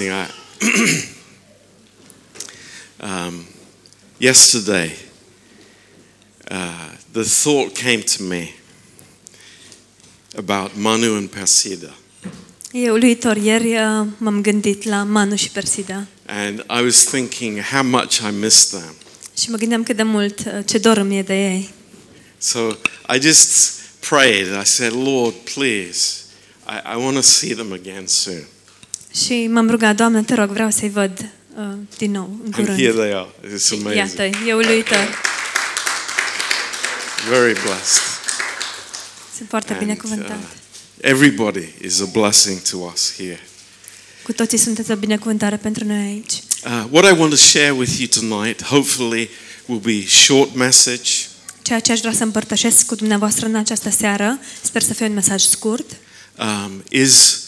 I, um, yesterday, uh, the thought came to me about Manu and Persida. E uluitor. Ieri uh, m-am gândit la Manu și Persida And I was thinking how much I miss them. și mă gândeam cât de mult uh, ce dor îmi e de ei. So I just prayed. I said, Lord, please, I, I want to see them again soon. Și m-am rugat, Doamne, te rog, vreau să-i văd uh, din nou, în And here curând. they are. It's amazing. Iată, e uluitor. Very blessed. Sunt foarte And, binecuvântat. uh, everybody is a blessing to us here. Cu toții sunteți o binecuvântare pentru noi aici. Uh, what I want to share with you tonight, hopefully, will be short message. Ceea ce aș vrea să împărtășesc cu dumneavoastră în această seară, sper să fie un mesaj scurt, um, is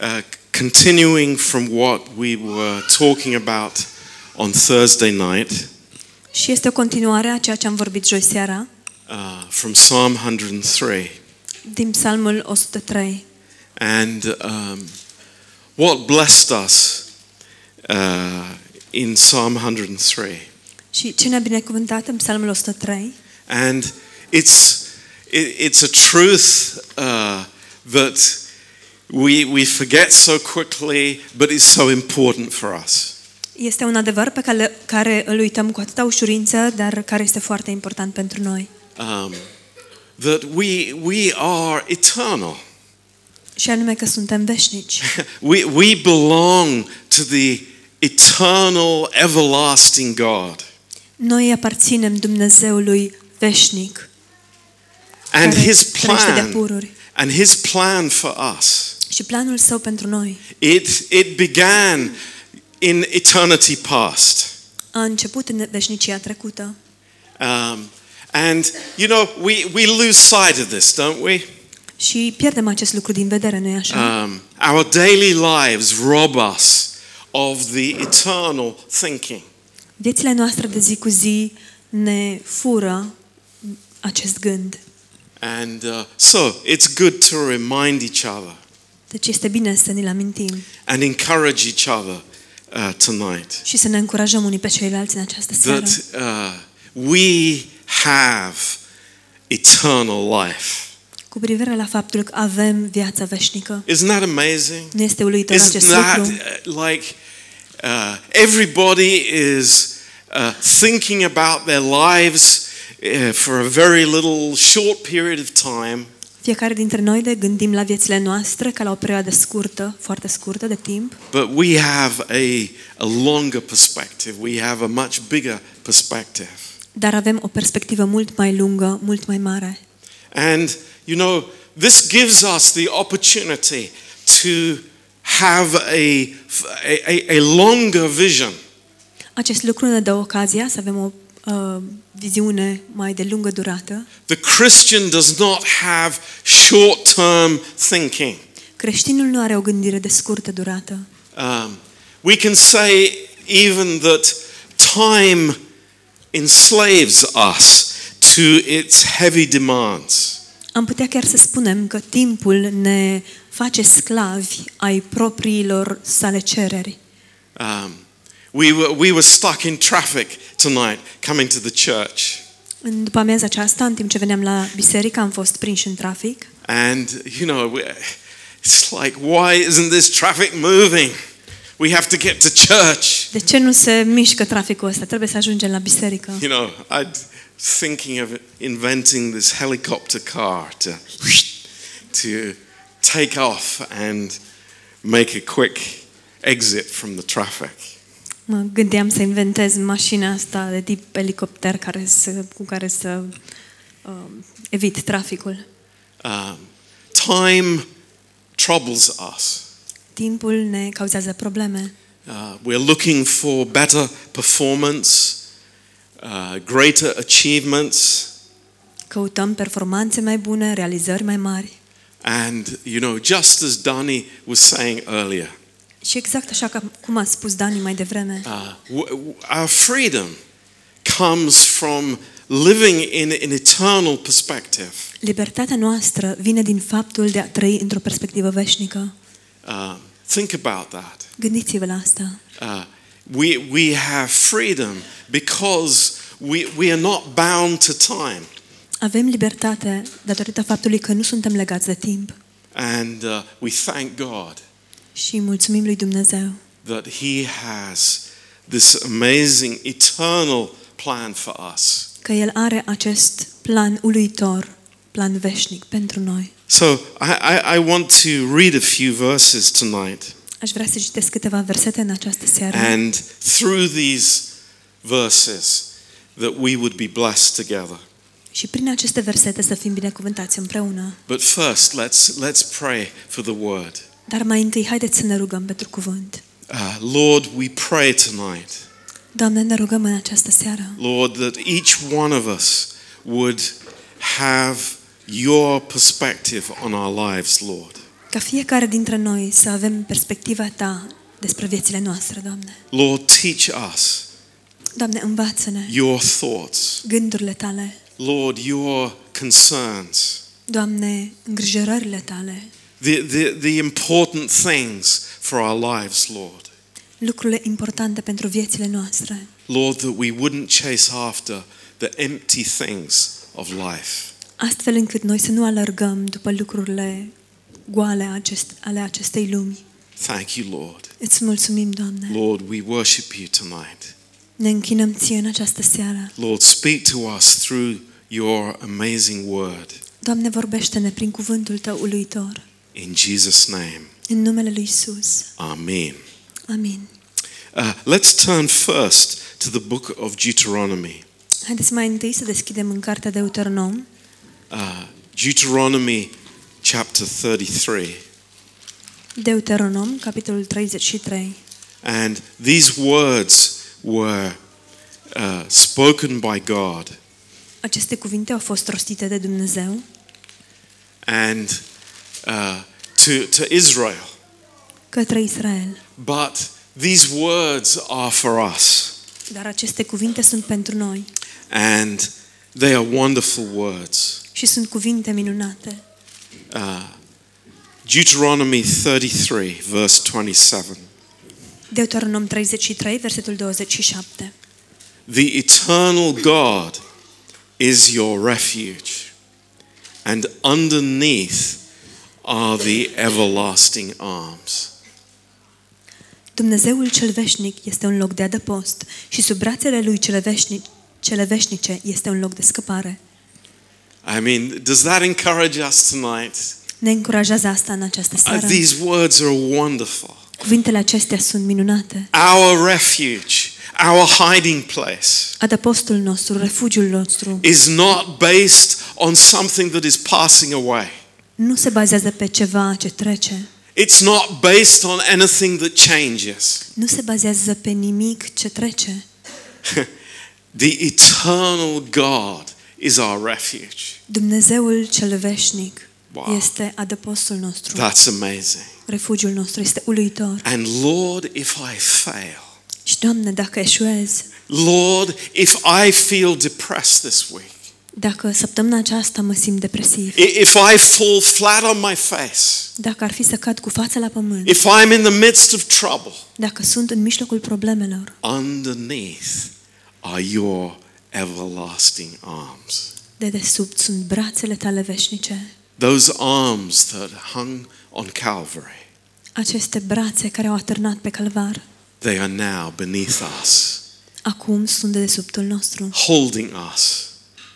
uh, continuing from what we were talking about on Thursday night și este o continuare a ceea ce am vorbit joi seara, uh, from Psalm 103. din Psalmul 103. And um, what blessed us uh, in Psalm 103. Și ce ne-a binecuvântat în Psalmul 103 And it's, it, it's a truth uh, that we, we forget so quickly, but is so important for us. este un adevăr pe care, care îl uităm cu atâta ușurință, dar care este foarte important pentru noi. Um, that we, we are eternal. Și anume că suntem veșnici. We, we belong to the eternal, everlasting God. Noi aparținem Dumnezeului veșnic, And care his trăiește de plan, pururi. And his plan for us, Și planul său pentru noi it, it began in eternity past. a început în veșnicia trecută. Um, and, you know, we, we lose sight of this, don't we? Și pierdem acest lucru din vedere, nu-i așa? Um, our daily lives rob us of the eternal thinking. Viețile noastre de zi cu zi ne fură acest gând. And uh, so it's good to remind each other Deci este bine să ne-l amintim and encourage each other uh, tonight și să ne încurajăm unii pe ceilalți în această seară. that uh, we have eternal life. Cu privire la faptul că avem viața veșnică. Isn't that amazing? Nu este uluitor Isn't acest that lucru? uh, like uh, everybody is uh, thinking about their lives uh, for a very little short period of time, Fiecare dintre noi de gândim la viețile noastre ca la o perioadă scurtă, foarte scurtă de timp, but we have a, a longer perspective. We have a much bigger perspective. dar avem o perspectivă mult mai lungă, mult mai mare. And, you know, this gives us the opportunity to have a, a, a longer vision. Acest lucru ne dă ocazia să avem o uh, viziune mai de lungă durată. The Christian does not have short term thinking. Creștinul nu are o gândire de scurtă durată. Um, we can say even that time enslaves us to its heavy demands. Am putea chiar să spunem că timpul ne face sclavi ai propriilor sale cereri. Um, we, were, we were stuck in traffic tonight coming to the church. În după amiaza aceasta, în timp ce veneam la biserică, am fost prinși în trafic And, you know, it's like, why isn't this traffic moving? We have to get to church. De ce nu se mișcă traficul ăsta? Trebuie să ajungem la biserică. You know, I'm thinking of inventing this helicopter car to, to take off and make a quick exit from the traffic. Mă gândeam să inventez mașina asta de tip elicopter care să, cu care să uh, evit traficul. Um, time troubles us. Timpul ne cauzează probleme. Uh, we're looking for better performance, uh, greater achievements, Căutăm performanțe mai bune, realizări mai mari. and you know, just as Dani was saying earlier, Și exact așa ca, cum a spus Dani mai devreme, uh, w- w- our freedom comes from living in an eternal perspective. libertatea noastră vine din faptul de a trăi într-o perspectivă veșnică. Uh, Think about that. Gândiți-vă la asta. Uh, we, we have freedom because we, we are not bound to time. Avem libertate datorită faptului că nu suntem legați de timp. And uh, we thank God Și mulțumim lui Dumnezeu that He has this amazing eternal plan for us. că El are acest plan uluitor, plan veșnic pentru noi. So I, I, I want to read a few verses tonight. Aș vrea să citesc câteva versete în această seară And through these verses, that we would be blessed together. și prin aceste versete să fim binecuvântați împreună. But first, let's, let's pray for the word. Dar mai întâi, haideți să ne rugăm pentru cuvânt. Uh, Lord, we pray tonight, Doamne, ne rugăm în această seară Lord, that each one of us would have your perspective on our lives, Lord. ca fiecare dintre noi să avem perspectiva Ta despre viețile noastre, Doamne. Lord, teach us Doamne, învață-ne your thoughts. gândurile Tale. Lord, your concerns. Doamne, îngrijorările Tale, The, the, the important things for our lives, Lord. lucrurile importante pentru viețile noastre. Lord, that we wouldn't chase after the empty things of life. Astfel încât noi să nu alergăm după lucrurile goale acest, ale acestei lumi. Thank you, Lord. Îți mulțumim, Doamne. Lord, we worship you tonight. Ne închinăm Ție în această seară. Lord, speak to us through your amazing word. Doamne, vorbește-ne prin cuvântul Tău uluitor. In Jesus' name, În numele Lui Isus. Amen. Amin. Uh, let's turn first to the book of Deuteronomy. Haideți mai întâi să deschidem în cartea Deuteronom, Uh, Deuteronomy chapter 33. Deuteronom, capitolul 33. And these words were uh, spoken by God. Aceste cuvinte au fost rostite de Dumnezeu and uh, to, to Israel. către Israel. But these words are for us, Dar aceste cuvinte sunt pentru noi and they are wonderful words. și sunt cuvinte minunate. Uh, Deuteronomy 33, verse 27. Deuteronom 33, versetul 27. The eternal God is your refuge, and underneath are the everlasting arms. Dumnezeul cel veșnic este un loc de adăpost și sub brațele lui cele, veșnic, cele veșnice este un loc de scăpare. I mean, does that encourage us tonight? Ne încurajează asta în această Uh, seară. these words are wonderful. Cuvintele acestea sunt minunate. Our refuge, our hiding place, Adăpostul nostru, refugiul nostru, is not based on something that is passing away. Nu se bazează pe ceva ce trece. It's not based on anything that changes. Nu se bazează pe nimic ce trece. the eternal God is our refuge. Dumnezeul cel veșnic Wow. este adăpostul nostru. That's amazing. Refugiul nostru este uluitor. And Lord, if I fail, Și, Doamne, dacă eșuez, Lord, if I feel depressed this week, dacă săptămâna aceasta mă simt depresiv, i- if I fall flat on my face, dacă ar fi să cad cu fața la pământ, if I'm in the midst of trouble, dacă sunt în mijlocul problemelor, underneath are your everlasting arms. de desubt sunt brațele tale veșnice, Those arms that hung on Calvary, aceste brațe care au atârnat pe calvar, they are now beneath us, acum sunt de desubtul nostru, holding us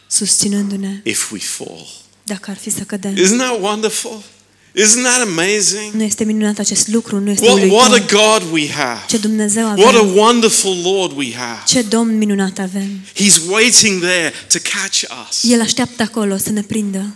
susținându-ne if we fall. dacă ar fi să cădem. Isn't that wonderful? Isn't that amazing? Nu este minunat acest lucru, nu este What, what a uluitor. God we have. Ce Dumnezeu What a avem, wonderful Lord we have. ce Domn minunat avem. He's waiting there to catch us. El așteaptă acolo să ne prindă.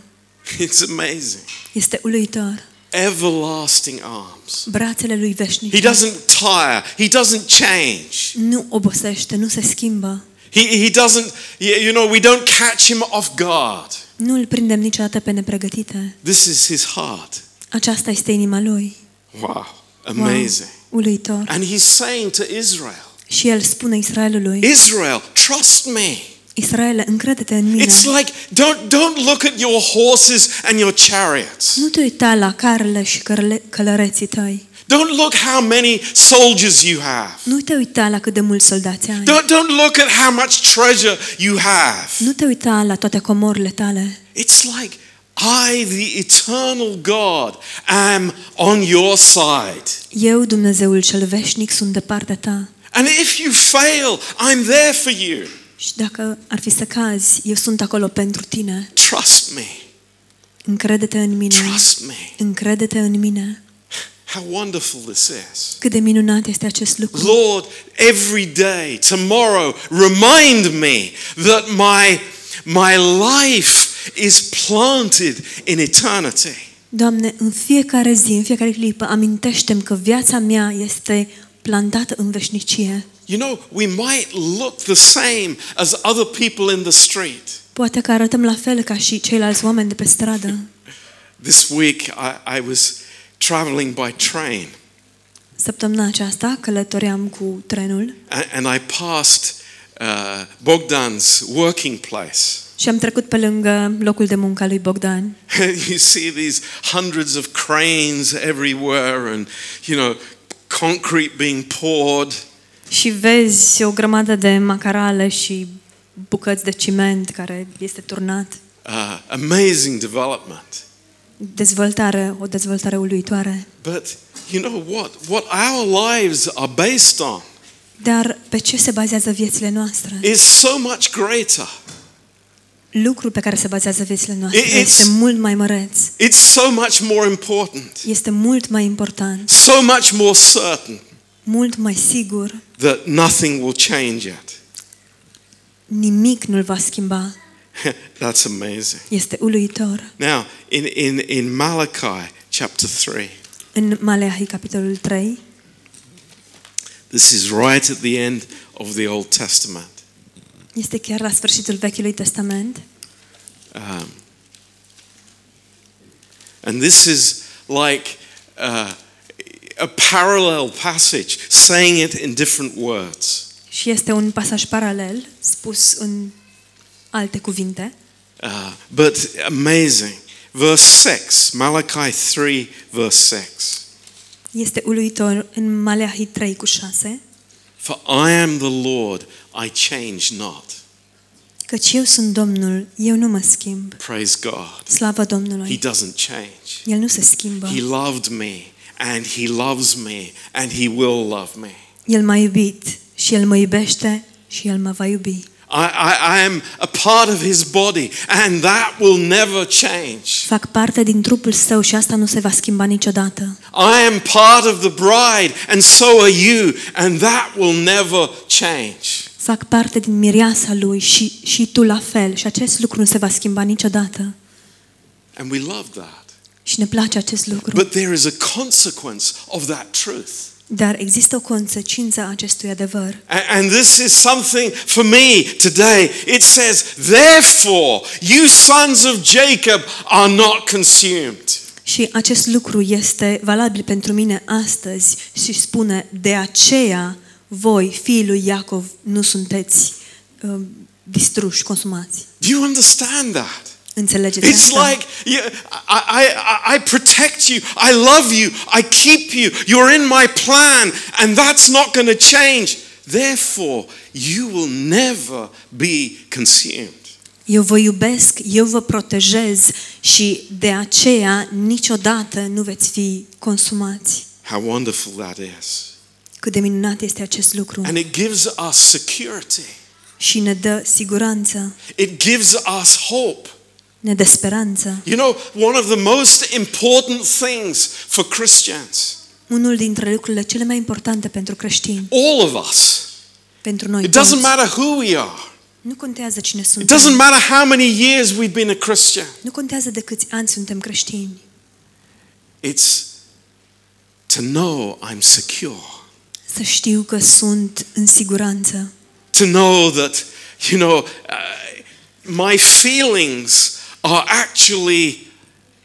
It's amazing. Este uluitor. Everlasting arms. Brațele lui He veșnice doesn't tire. He doesn't change. nu obosește, nu se schimbă. He, he doesn't, you you know, we don't catch him off guard. Nu îl prindem niciodată pe nepregătite. This is his heart. Aceasta este inima lui. Wow. Amazing. Uluitor. And he's saying to Israel, Și el spune Israelului, Israel, trust me. Israel, încrede-te în mine. It's like, don't, don't look at your horses and your chariots. Nu te uita la carele și cărle- călăreții tăi. Don't look how many soldiers you have. Nu te uita la cât de mulți soldați ai. Don't, don't look at how much treasure you have. Nu te uita la toate comorile tale. It's like, I, the eternal God, am on your side. Eu, Dumnezeul cel veșnic, sunt de partea ta. And if you fail, I'm there for you. Și dacă ar fi să cazi, eu sunt acolo pentru tine. Trust me. Încrede-te în mine. Trust me. Încrede-te în mine. How wonderful this is. Cât de minunat este acest lucru. Lord, every day, tomorrow, remind me that my, my life is planted in eternity. Doamne, în fiecare zi, în fiecare clipă, amintește-mi că viața mea este plantată în veșnicie. You know, we might look the same as other people in the street. Poate că arătăm la fel ca și ceilalți oameni de pe stradă. This week, I, I was traveling by train Săptămâna aceasta călătoream cu trenul and, and I passed uh, Bogdan's working place. și am trecut pe lângă locul de muncă al lui Bogdan. you see these hundreds of cranes everywhere and, you know, concrete being poured. Și vezi o grămadă de macarale și bucăți de ciment care este turnat. Uh, amazing development. Dezvoltare, o dezvoltare uluitoare. But you know what? What our lives are based on Dar pe ce se bazează viețile noastre? is so much greater. Lucrul pe care se bazează viețile noastre It's- este mult mai măreț. It's so much more important, Este mult mai important, so much more certain mult mai sigur. that nothing will change it. Nimic nu-l va schimba. That's amazing. Este uluitor. Now, in, in, in Malachi chapter 3, În Maleahi, capitolul 3, this is right at the end of the Old Testament. este chiar la sfârșitul Vechiului Testament. Um, and this is like uh, a parallel passage, saying it in different words. Și este un pasaj paralel, spus în alte cuvinte, Uh, but amazing. Verse 6, Malachi 3, verse 6. este uluitor în Maleahi 3 cu 6, For I am the Lord, I change not. căci eu sunt Domnul, eu nu mă schimb. Praise God. Slavă He Domnului! doesn't change. El nu se schimbă. He loved me, and He loves me, and He will love me. El m-a iubit și El mă iubește și El mă va iubi. I, I, I am a part of His body, and that will never change. Fac parte din trupul său și asta nu se va schimba niciodată. I am part of the bride, and so are you, and that will never change. Fac parte din mireasa lui și, și tu la fel și acest lucru nu se va schimba niciodată. And we love that. Și ne place acest lucru. But there is a consequence of that truth. Dar există o consecință a acestui adevăr. A- And this is something for me today. It says, Therefore, you sons of Jacob are not consumed. Și acest lucru este valabil pentru mine astăzi și spune, de aceea voi, fiii lui Iacov, nu sunteți uh, distruși, consumați. Do you understand that? Înțelegeți It's asta? like yeah, I, I, I protect you, I love you, I keep you, you're in my plan, and that's not going to change. Therefore, you will never be consumed. Eu vă iubesc, eu vă protejez și de aceea niciodată nu veți fi consumați. How wonderful that is. Cât de minunat este acest lucru. And it gives us security, Și ne dă siguranță, it gives us hope. Ne dă speranță. You know, one of the most important things for Christians, Unul dintre lucrurile cele mai importante pentru creștini, all of us, pentru noi it toți, doesn't matter who we are, nu contează cine it suntem, doesn't matter how many years we've been a Christian. nu contează de câți ani suntem creștini. It's to know I'm secure, Să știu că sunt în siguranță. to know that, you know, uh, my feelings are actually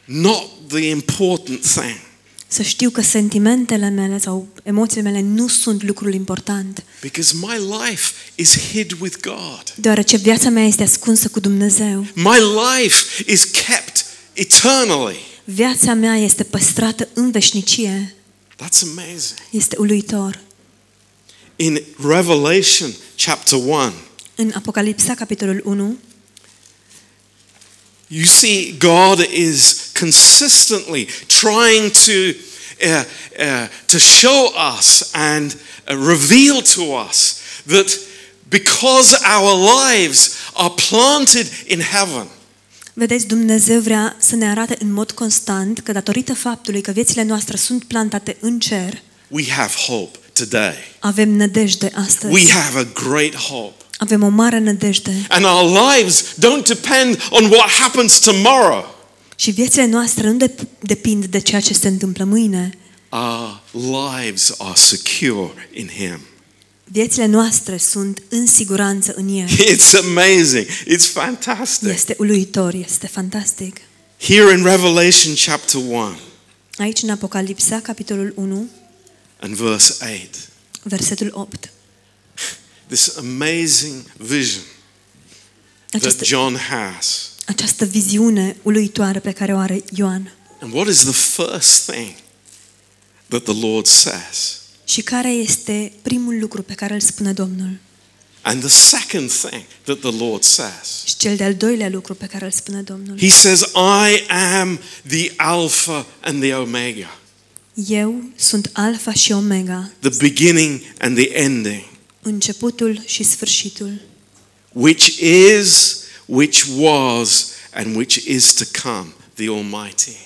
not the important thing. Să știu că sentimentele mele sau emoțiile mele nu sunt lucrul important, Because my life is hid with God. deoarece viața mea este ascunsă cu Dumnezeu. My life is kept eternally. Viața mea este păstrată în veșnicie. That's amazing. Este uluitor. In Revelation chapter 1, În Apocalipsa, capitolul 1, you see God is consistently trying to uh, uh, to show us and uh, reveal to us that because our lives are planted in heaven, Vedeți, Dumnezeu vrea să ne arate în mod constant că datorită faptului că viețile noastre sunt plantate în cer, we have hope today. avem nădejde astăzi. We have a great hope. Avem o mare nădejde. And our lives don't depend on what happens tomorrow. Și viețile noastre nu dep- depind de ceea ce se întâmplă mâine. Our lives are secure in Him. Viețile noastre sunt în siguranță în El. It's amazing. It's fantastic. Este uluitor, este fantastic. Here in Revelation chapter 1 Aici în Apocalipsa, capitolul 1, and verse 8, versetul 8. This amazing vision that Această, John has. această viziune uluitoare pe care o are Ioan. And what is the first thing that the Lord says? Și care este primul lucru pe care îl spune Domnul? And the second thing that the Lord says. Și cel de-al doilea lucru pe care îl spune Domnul. He says, I am the Alpha and the Omega, Eu sunt Alfa și Omega, the beginning and the ending, începutul și sfârșitul, which is, which was, and which is to come, the Almighty.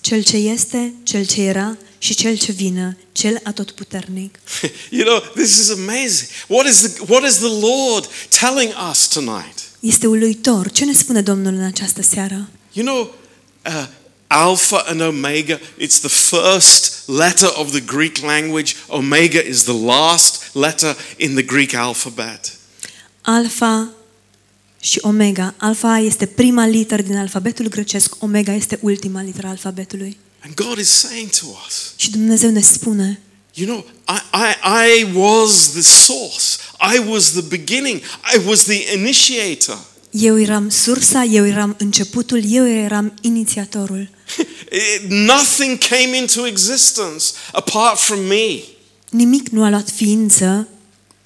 cel ce este, cel ce era și cel ce vine, cel atotputernic. you know, this is amazing. What is the, what is the Lord telling us tonight? Este uluitor. Ce ne spune Domnul în această seară? You know, uh, Alpha and Omega, it's the first letter of the Greek language. Omega is the last letter in the Greek alphabet. Alfa și Omega. Alfa este prima literă din alfabetul grecesc, Omega este ultima literă a alfabetului. And God is saying to us, Și Dumnezeu ne spune, you know, I, I, I was the source. I was the beginning. I was the initiator. eu eram sursa, eu eram începutul, eu eram inițiatorul. It- nothing came into existence apart from me. Nimic nu a luat ființă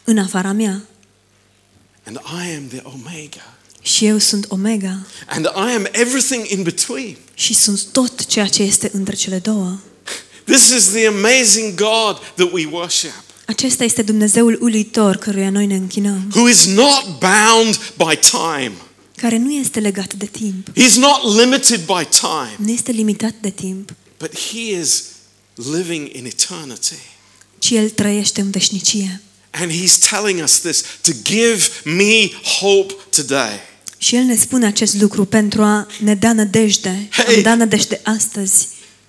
în afara mea. And I am the Omega. Și eu sunt Omega. And I am everything in between. Și sunt tot ceea ce este între cele două. This is the amazing God that we worship, Acesta este Dumnezeul uluitor căruia noi ne închinăm, who is not bound by time. Care nu este legat de timp, He's not limited by time, nu este limitat de timp, but He is living in eternity. ci El trăiește în veșnicie. And He's telling us this to give me hope today. Și El ne spune acest lucru pentru a ne da nădejde. Hey! Am dat nădejde astăzi.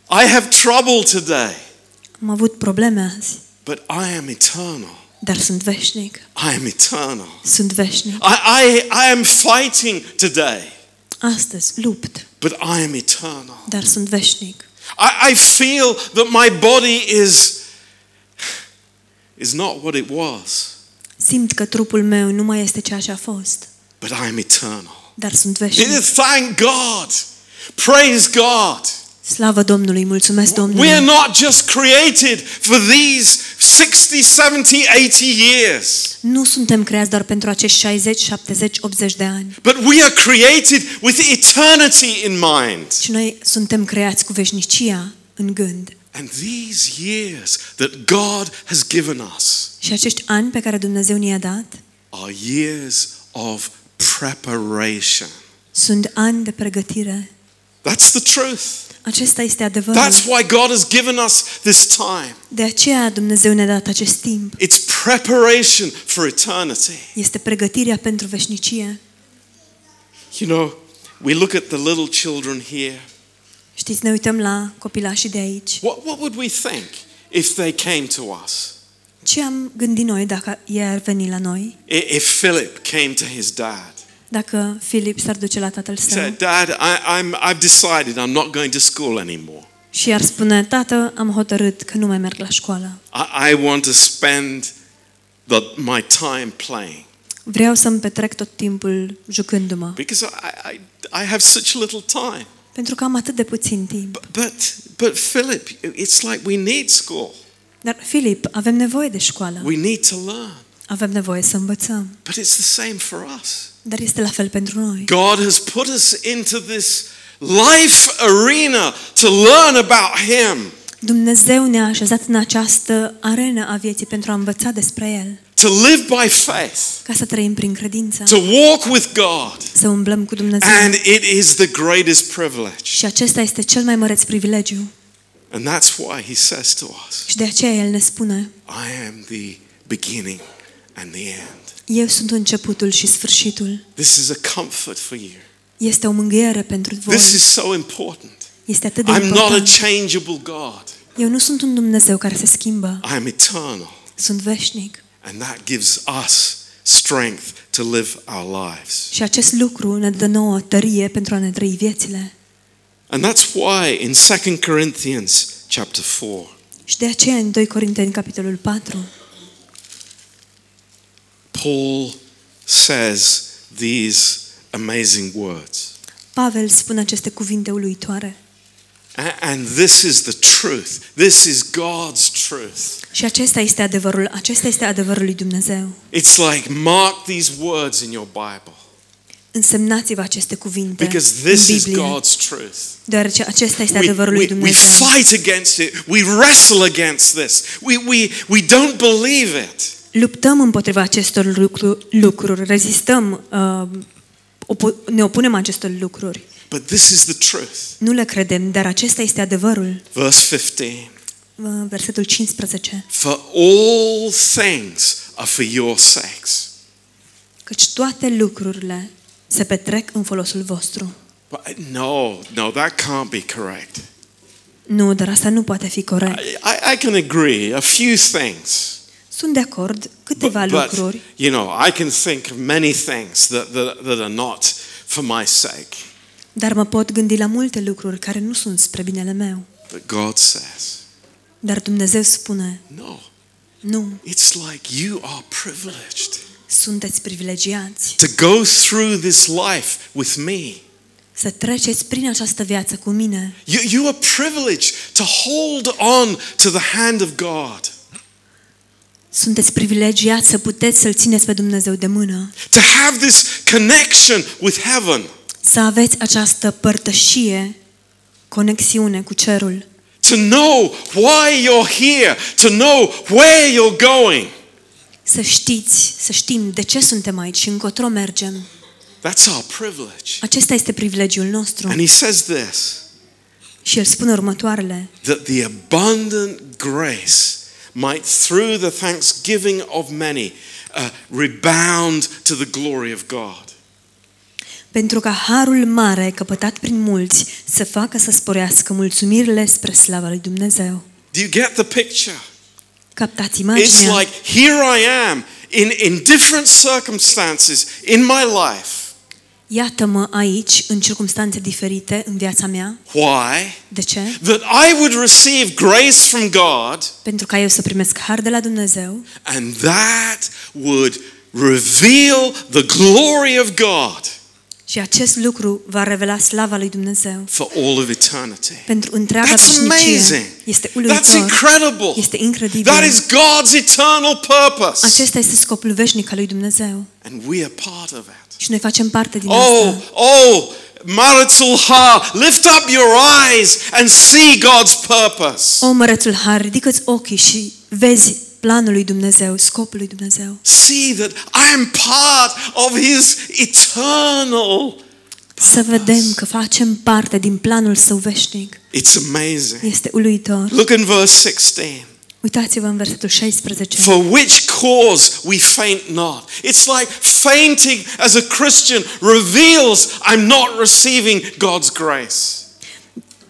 I have trouble today, Am avut probleme azi, but I am eternal. Dar sunt veșnic. I am eternal. Sunt veșnic. I, I, I am fighting today, Astăzi lupt, but I am eternal. dar sunt veșnic. I, I feel that my body is, is not what it was, Simt că trupul meu nu mai este ceea ce a fost, but I am eternal. dar sunt veșnic. Thank God. Praise God. Slavă Domnului, mulțumesc We are Domnului. not just created for these 60, 70, 80 years, Nu suntem creați doar pentru acești 60, 70, 80 de ani, but we are created with eternity in mind. ci noi suntem creați cu veșnicia în gând. And these years that God has given us Și acești ani pe care Dumnezeu ne-a dat are years of preparation. sunt ani de pregătire. That's the truth. Acesta este adevărul. That's why God has given us this time. De aceea Dumnezeu ne-a dat acest timp. It's preparation for eternity. Este pregătirea pentru veșnicie. You know, we look at the little children here. Știți, ne uităm la copilașii de aici. What, what would we think if they came to us? Ce am gândit noi dacă ei ar veni la noi? I- If Philip came to his dad, Dacă Filip s-ar duce la tatăl he său said, Dad, I, I'm, I've decided I'm not going to school anymore. și ar spune, tată, am hotărât că nu mai merg la școală. I, I want to spend the, my time playing Vreau să-mi petrec tot timpul jucându-mă, because I, I, I have such little time. Pentru că am atât de puțin timp. But, but Philip, it's like we need school. Dar, Filip, avem nevoie de școală. We need to learn. Avem nevoie să învățăm. But it's the same for us. Dar este la fel pentru noi. God has put us into this life arena to learn about Him, Dumnezeu ne-a așezat în această arenă a vieții pentru a învăța despre El. to live by faith, Ca să trăim prin credință. to walk with God. Să umblăm cu Dumnezeu. And it is the greatest privilege. Și acesta este cel mai măreț privilegiu. And that's why He says to us, Și de aceea El ne spune, I am the beginning and the end. Eu sunt începutul și sfârșitul. This is a comfort for you. Este o mângâiere pentru voi. This is so important. Este atât de I'm not a important. changeable God. Eu nu sunt un Dumnezeu care se schimbă. I am eternal. Sunt veșnic. And that gives us strength to live our lives. Și acest lucru ne dă nouă tărie pentru a ne trăi viețile. And that's why in 2 Corinthians chapter 4, Și de aceea în 2 Corinteni, capitolul 4, Paul says these amazing words. Pavel spune aceste cuvinte uluitoare. And this is the truth. This is God's truth. Și acesta este adevărul, acesta este adevărul lui Dumnezeu. It's like mark these words in your Bible Însemnați-vă aceste cuvinte because în this is God's truth. deoarece acesta este We, adevărul lui we, we Dumnezeu. fight against it. We wrestle against this. We, we, we don't believe it. Luptăm împotriva acestor lucru, lucruri, rezistăm, uh, opo- ne opunem acestor lucruri. But this is the truth. Nu le credem, dar acesta este adevărul. Verse 15. Uh, Versetul 15. For all things are for your sakes. Căci toate lucrurile se petrec în folosul vostru. But no, no, that can't be correct. Nu, dar asta nu poate fi I, corect. I, I can agree a few things. Sunt de acord câteva But, but, lucruri, you know, I can think of many things that, that, that are not for my sake. dar mă pot gândi la multe lucruri care nu sunt spre binele meu. But God says, Dar Dumnezeu spune, no, nu, it's like you are privileged sunteți privilegiați to go through this life with me. să treceți prin această viață cu mine. You, you are privileged to hold on to the hand of God, Sunteți privilegiați să puteți să-L țineți pe Dumnezeu de mână, to have this connection with heaven. să aveți această părtășie, conexiune cu cerul, to know why you're here, to know where you're going. să știți, să știm de ce suntem aici și încotro mergem. That's our privilege. Acesta este privilegiul nostru. And he says this Și el spune următoarele, that the abundant grace might, through the thanksgiving of many, uh, rebound to the glory of God. pentru ca harul mare căpătat prin mulți să facă să sporească mulțumirile spre slava lui Dumnezeu. Do you get the picture? Captați It's imaginea? like here I am in, in different circumstances in my life. Iată-mă aici, în circunstanțe diferite în viața mea. Why? De ce? That I would receive grace from God Pentru ca eu să primesc har de la Dumnezeu And that would reveal the glory of God și acest lucru va revela slava lui Dumnezeu for all of eternity. pentru întreaga That's veșnicie. amazing. Este That's uluitor. incredible. Este incredibil. That is God's eternal purpose. Acesta este scopul veșnic al lui Dumnezeu. And we are part of it. Și noi facem parte din Oh, asta. oh, marital har, lift up your eyes and see God's purpose. O, mărețul har, ridică-ți ochii și vezi planul lui Dumnezeu, scopul lui Dumnezeu. See that I am part of His eternal. Să vedem că facem parte din planul său veșnic. It's amazing. Este uluitor. Look in verse 16. Uitați-vă în versetul 16. For which cause we faint not. It's like fainting as a Christian reveals I'm not receiving God's grace.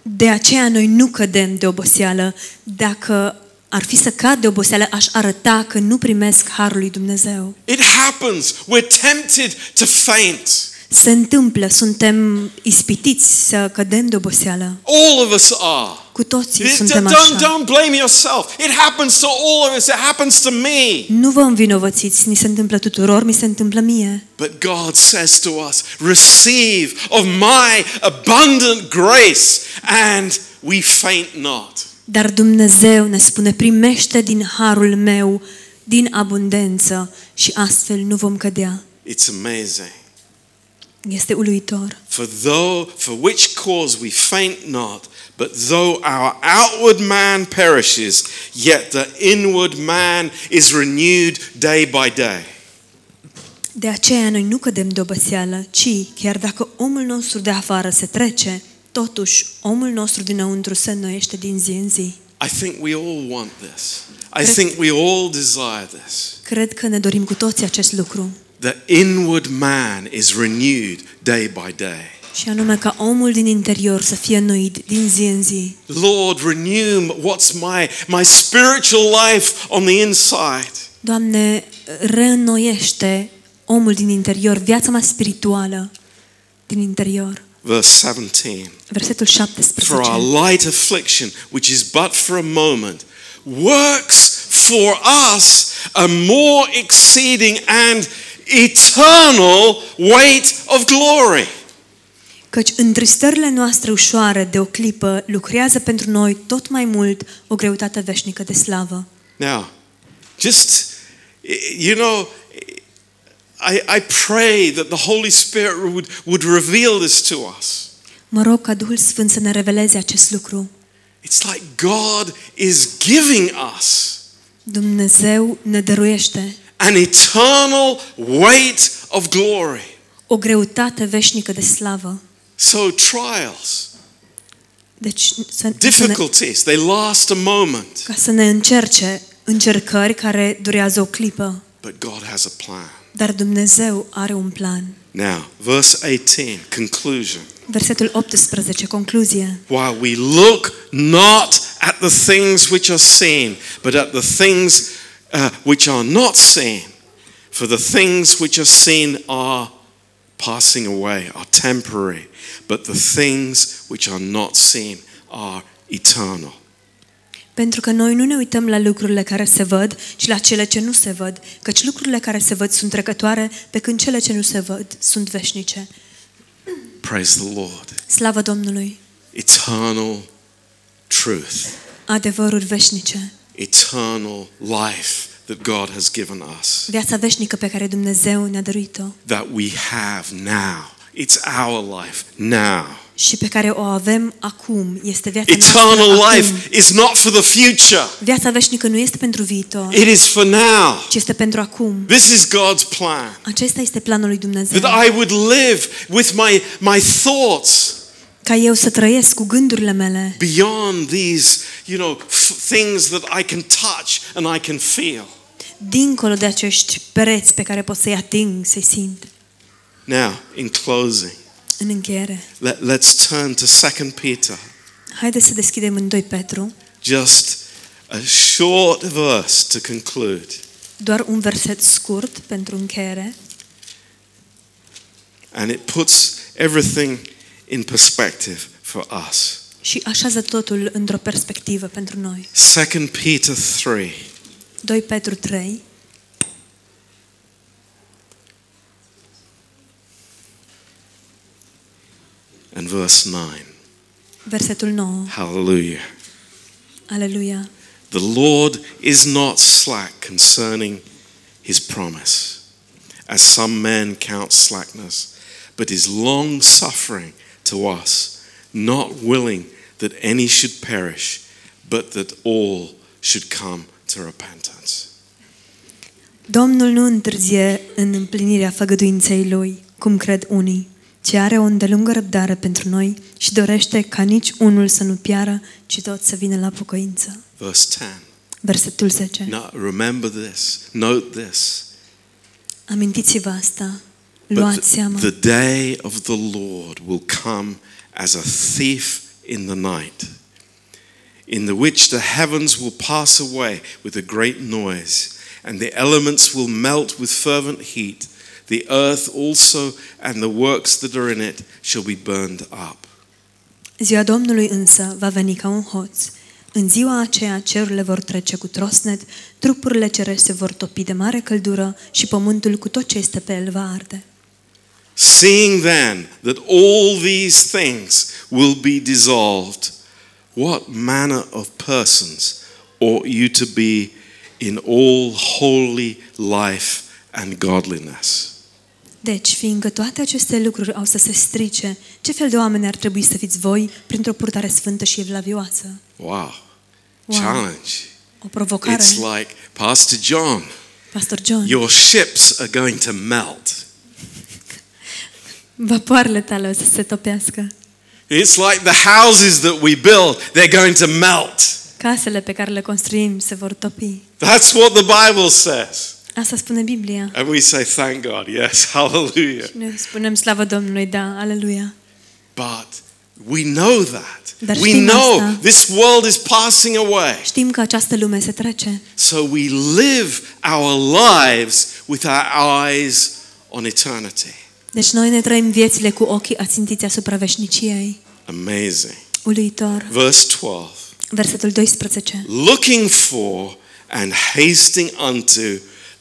De aceea noi nu cădem de oboseală. Dacă ar fi să cad de oboseală, aș arăta că nu primesc harul lui Dumnezeu. It happens. We're tempted to faint. Se întâmplă, suntem ispitiți să cădem de oboseală. All of us are. Cu toții It- suntem don't, așa. don't blame yourself. It happens to all of us. It happens to me. Nu vă învinovățiți, ni se întâmplă tuturor, mi se întâmplă mie. But God says to us, receive of my abundant grace and we faint not. Dar Dumnezeu ne spune, primește din harul meu, din abundență și astfel nu vom cădea. It's amazing. Este uluitor. For though for which cause we faint not, but though our outward man perishes, yet the inward man is renewed day by day. De aceea noi nu cădem de oboseală, ci chiar dacă omul nostru de afară se trece, totuși omul nostru dinăuntru se înnoiește din zi în zi. I think we all want this. I Cred- think we all desire this. Cred că ne dorim cu toții acest lucru. The inward man is renewed day by day. Și anume ca omul din interior să fie înnoit din zi în zi. Lord, renew what's my my spiritual life on the inside. Doamne, reînnoiește omul din interior, viața mea spirituală din interior. Verse 17. Versetul For our light affliction, which is but for a moment, works for us a more exceeding and eternal weight of glory. Căci întristările noastre ușoare de o clipă lucrează pentru noi tot mai mult o greutate veșnică de slavă. Now, just, you know, I, I pray that the Holy Spirit would, would reveal this to us. Mă rog ca Duhul Sfânt să ne reveleze acest lucru. It's like God is giving us Dumnezeu ne dăruiește an eternal weight of glory. o greutate veșnică de slavă. So, trials, Deci să, să ne, difficulties, they last a moment, ca să ne încerce încercări care durează o clipă. but God has a plan. Dar Dumnezeu are un plan. Now, verse 18, conclusion. Versetul 18, concluzie. While we look not at the things which are seen, but at the things uh, which are not seen. For the things which are seen are passing away, are temporary, but the things which are not seen are eternal. Pentru că noi nu ne uităm la lucrurile care se văd, ci la cele ce nu se văd, căci lucrurile care se văd sunt trecătoare, pe când cele ce nu se văd sunt veșnice. Praise the Lord. Slavă Domnului! Eternal truth, Adevăruri veșnice. Eternal life that God has given us, Viața veșnică pe care Dumnezeu ne-a dăruit-o that we have now. It's our life now. și pe care o avem acum este viața Eternal noastră life acum. is not for the future, Viața veșnică nu este pentru viitor, it is for now. ci este pentru acum. This is God's plan. Acesta este planul lui Dumnezeu. That I would live with my, my thoughts Ca eu să trăiesc cu gândurile mele beyond these, you know, f- things that I can touch and I can feel. dincolo de acești pereți pe care pot să-i ating, să-i simt. Now, in closing, În încheiere, let, let's turn to 2 Peter. haideți să deschidem în 2 Petru, Just a short verse to conclude. doar un verset scurt pentru încheiere And it puts everything in perspective for us. și așează totul într-o perspectivă pentru noi. 2 Peter 3. 2 Petru 3, and verse 9. versetul 9. Hallelujah. Aleluia! The Lord is not slack concerning his promise, as some men count slackness, but is long suffering to us, not willing that any should perish, but that all should come to repentance. Domnul nu întârzie în împlinirea făgăduinței Lui, cum cred unii, ci are o îndelungă răbdare pentru noi și dorește ca nici unul să nu piară, ci tot să vină la pocăință. Verse 10. Versetul 10. Now remember this, note this. Amintiți-vă asta, But luați the, seama. the day of the Lord will come as a thief in the night, in the which the heavens will pass away with a great noise, and the elements will melt with fervent heat. the earth also and the works that are in it shall be burned up. Ziua Domnului însă va veni ca un hoț. În ziua aceea cerurile vor trece cu trosnet, trupurile cerești se vor topi de mare căldură și pământul cu tot ce este pe el va arde. Seeing then that all these things will be dissolved, what manner of persons ought you to be in all holy life and godliness? Deci, fiindcă toate aceste lucruri au să se strice, ce fel de oameni ar trebui să fiți voi printr-o purtare sfântă și evlavioasă? Wow. Wow. Challenge. O provocare. It's like, Pastor John, Pastor John, your ships are going to melt. Vapoarele tale o să se topească. It's like the houses that we build, they're going to melt. Casele pe care le construim se vor topi. That's what the Bible says. Asta spune Biblia. And we say, thank God, yes, hallelujah. Și noi spunem slavă Domnului, da, aleluia. But we know that. Dar We știm know asta. this world is passing away. Știm că această lume se trece. So we live our lives with our eyes on eternity. Deci noi ne trăim viețile cu ochii ațintiți asupra veșniciei. Amazing. Uluitor. Verse 12. Versetul 12. Looking for and hasting unto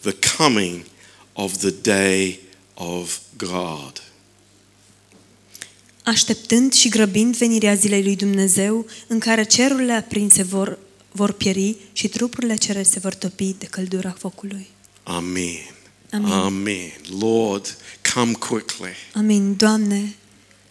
the coming of the day of God. Așteptând și grăbind venirea zilei lui Dumnezeu, în care cerurile aprinse vor, vor pieri și trupurile cere se vor topi de căldura focului. Amen. Amen. Amen. Lord, come quickly. Amin. Doamne,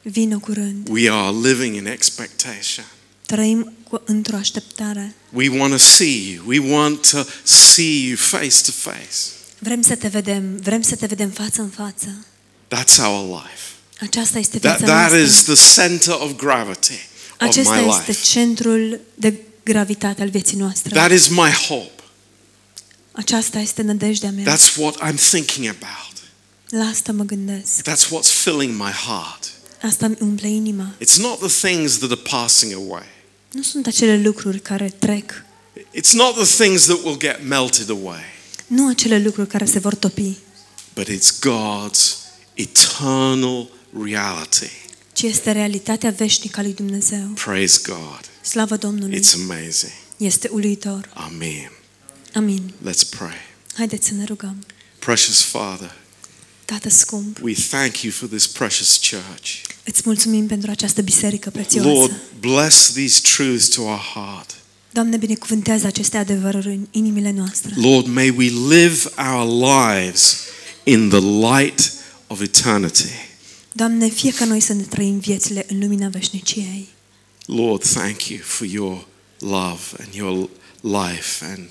vină curând. We are living in expectation. Trăim cu, într-o așteptare. We want to see you. We want to see you face to face. Vrem să te vedem, vrem să te vedem față în față. That's our life. Aceasta este That, viața that noastră. is the center of gravity of Acesta my este life. centrul de gravitate al vieții noastre. That is my hope. Aceasta este nădejdea mea. That's what I'm thinking about. La asta mă gândesc. That's what's filling my heart. Asta îmi umple inima. It's not the things that are passing away. Nu sunt acele lucruri care trec. It's not the things that will get melted away, Nu acele lucruri care se vor topi. but it's God's eternal reality. ci este realitatea veșnică a lui Dumnezeu. Praise God. Slavă Domnului! It's amazing. Este uluitor. Amen. Amin. Let's pray. Haideți să ne rugăm. Precious Father, Tată scump, we thank you for this precious church. îți mulțumim pentru această biserică prețioasă. Lord, bless these truths to our heart. Doamne, binecuvântează aceste adevăruri în inimile noastre. Lord, may we live our lives in the light of eternity. Doamne, fie ca noi să ne trăim viețile în lumina veșniciei. Lord, thank you for your love and your life and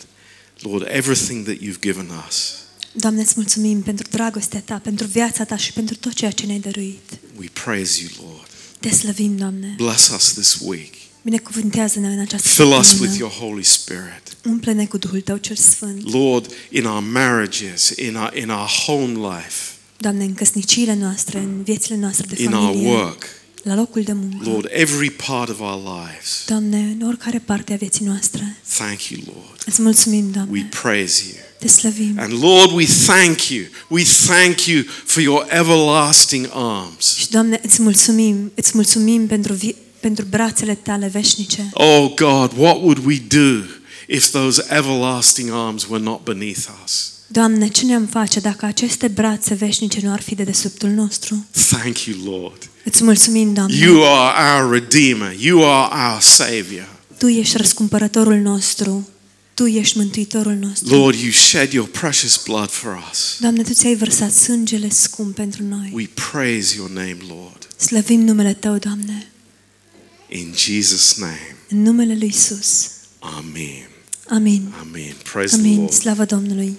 Lord, everything that you've given us. Doamne, îți mulțumim pentru dragostea Ta, pentru viața Ta și pentru tot ceea ce ne-ai dăruit. We praise you, Lord. Te slăvim, Doamne. Bless us this week. Binecuvântează-ne în această Fill us with săptămână. your Holy Spirit. Umple-ne cu Duhul Tău cel Sfânt. Lord, in our marriages, in our, in our home life, Doamne, în căsniciile noastre, în viețile noastre de in our familie, work, la locul de muncă. Lord, every part of our lives. Doamne, în oricare parte a vieții noastre. Thank you, Lord. Îți mulțumim, We Doamne. praise you. Te slăvim. And Lord, we thank you. We thank you for your everlasting arms. Și, Doamne, îți mulțumim, îți mulțumim pentru, vi- pentru brațele Tale veșnice. Oh God, what would we do if those everlasting arms were not beneath us? Doamne, ce ne-am face dacă aceste brațe veșnice nu ar fi de desubtul nostru? Thank you, Lord. Îți mulțumim, Doamne. You are our Redeemer. You are our Savior. Tu ești răscumpărătorul nostru. Tu ești mântuitorul nostru. Lord, you shed your precious blood for us. Doamne, Tu ți-ai vărsat sângele scump pentru noi. We praise your name, Lord. Slăvim numele Tău, Doamne, In Jesus' name. în numele Lui Isus. Amen. Amin. Amen. Praise the Amin. Lord. Slavă Domnului.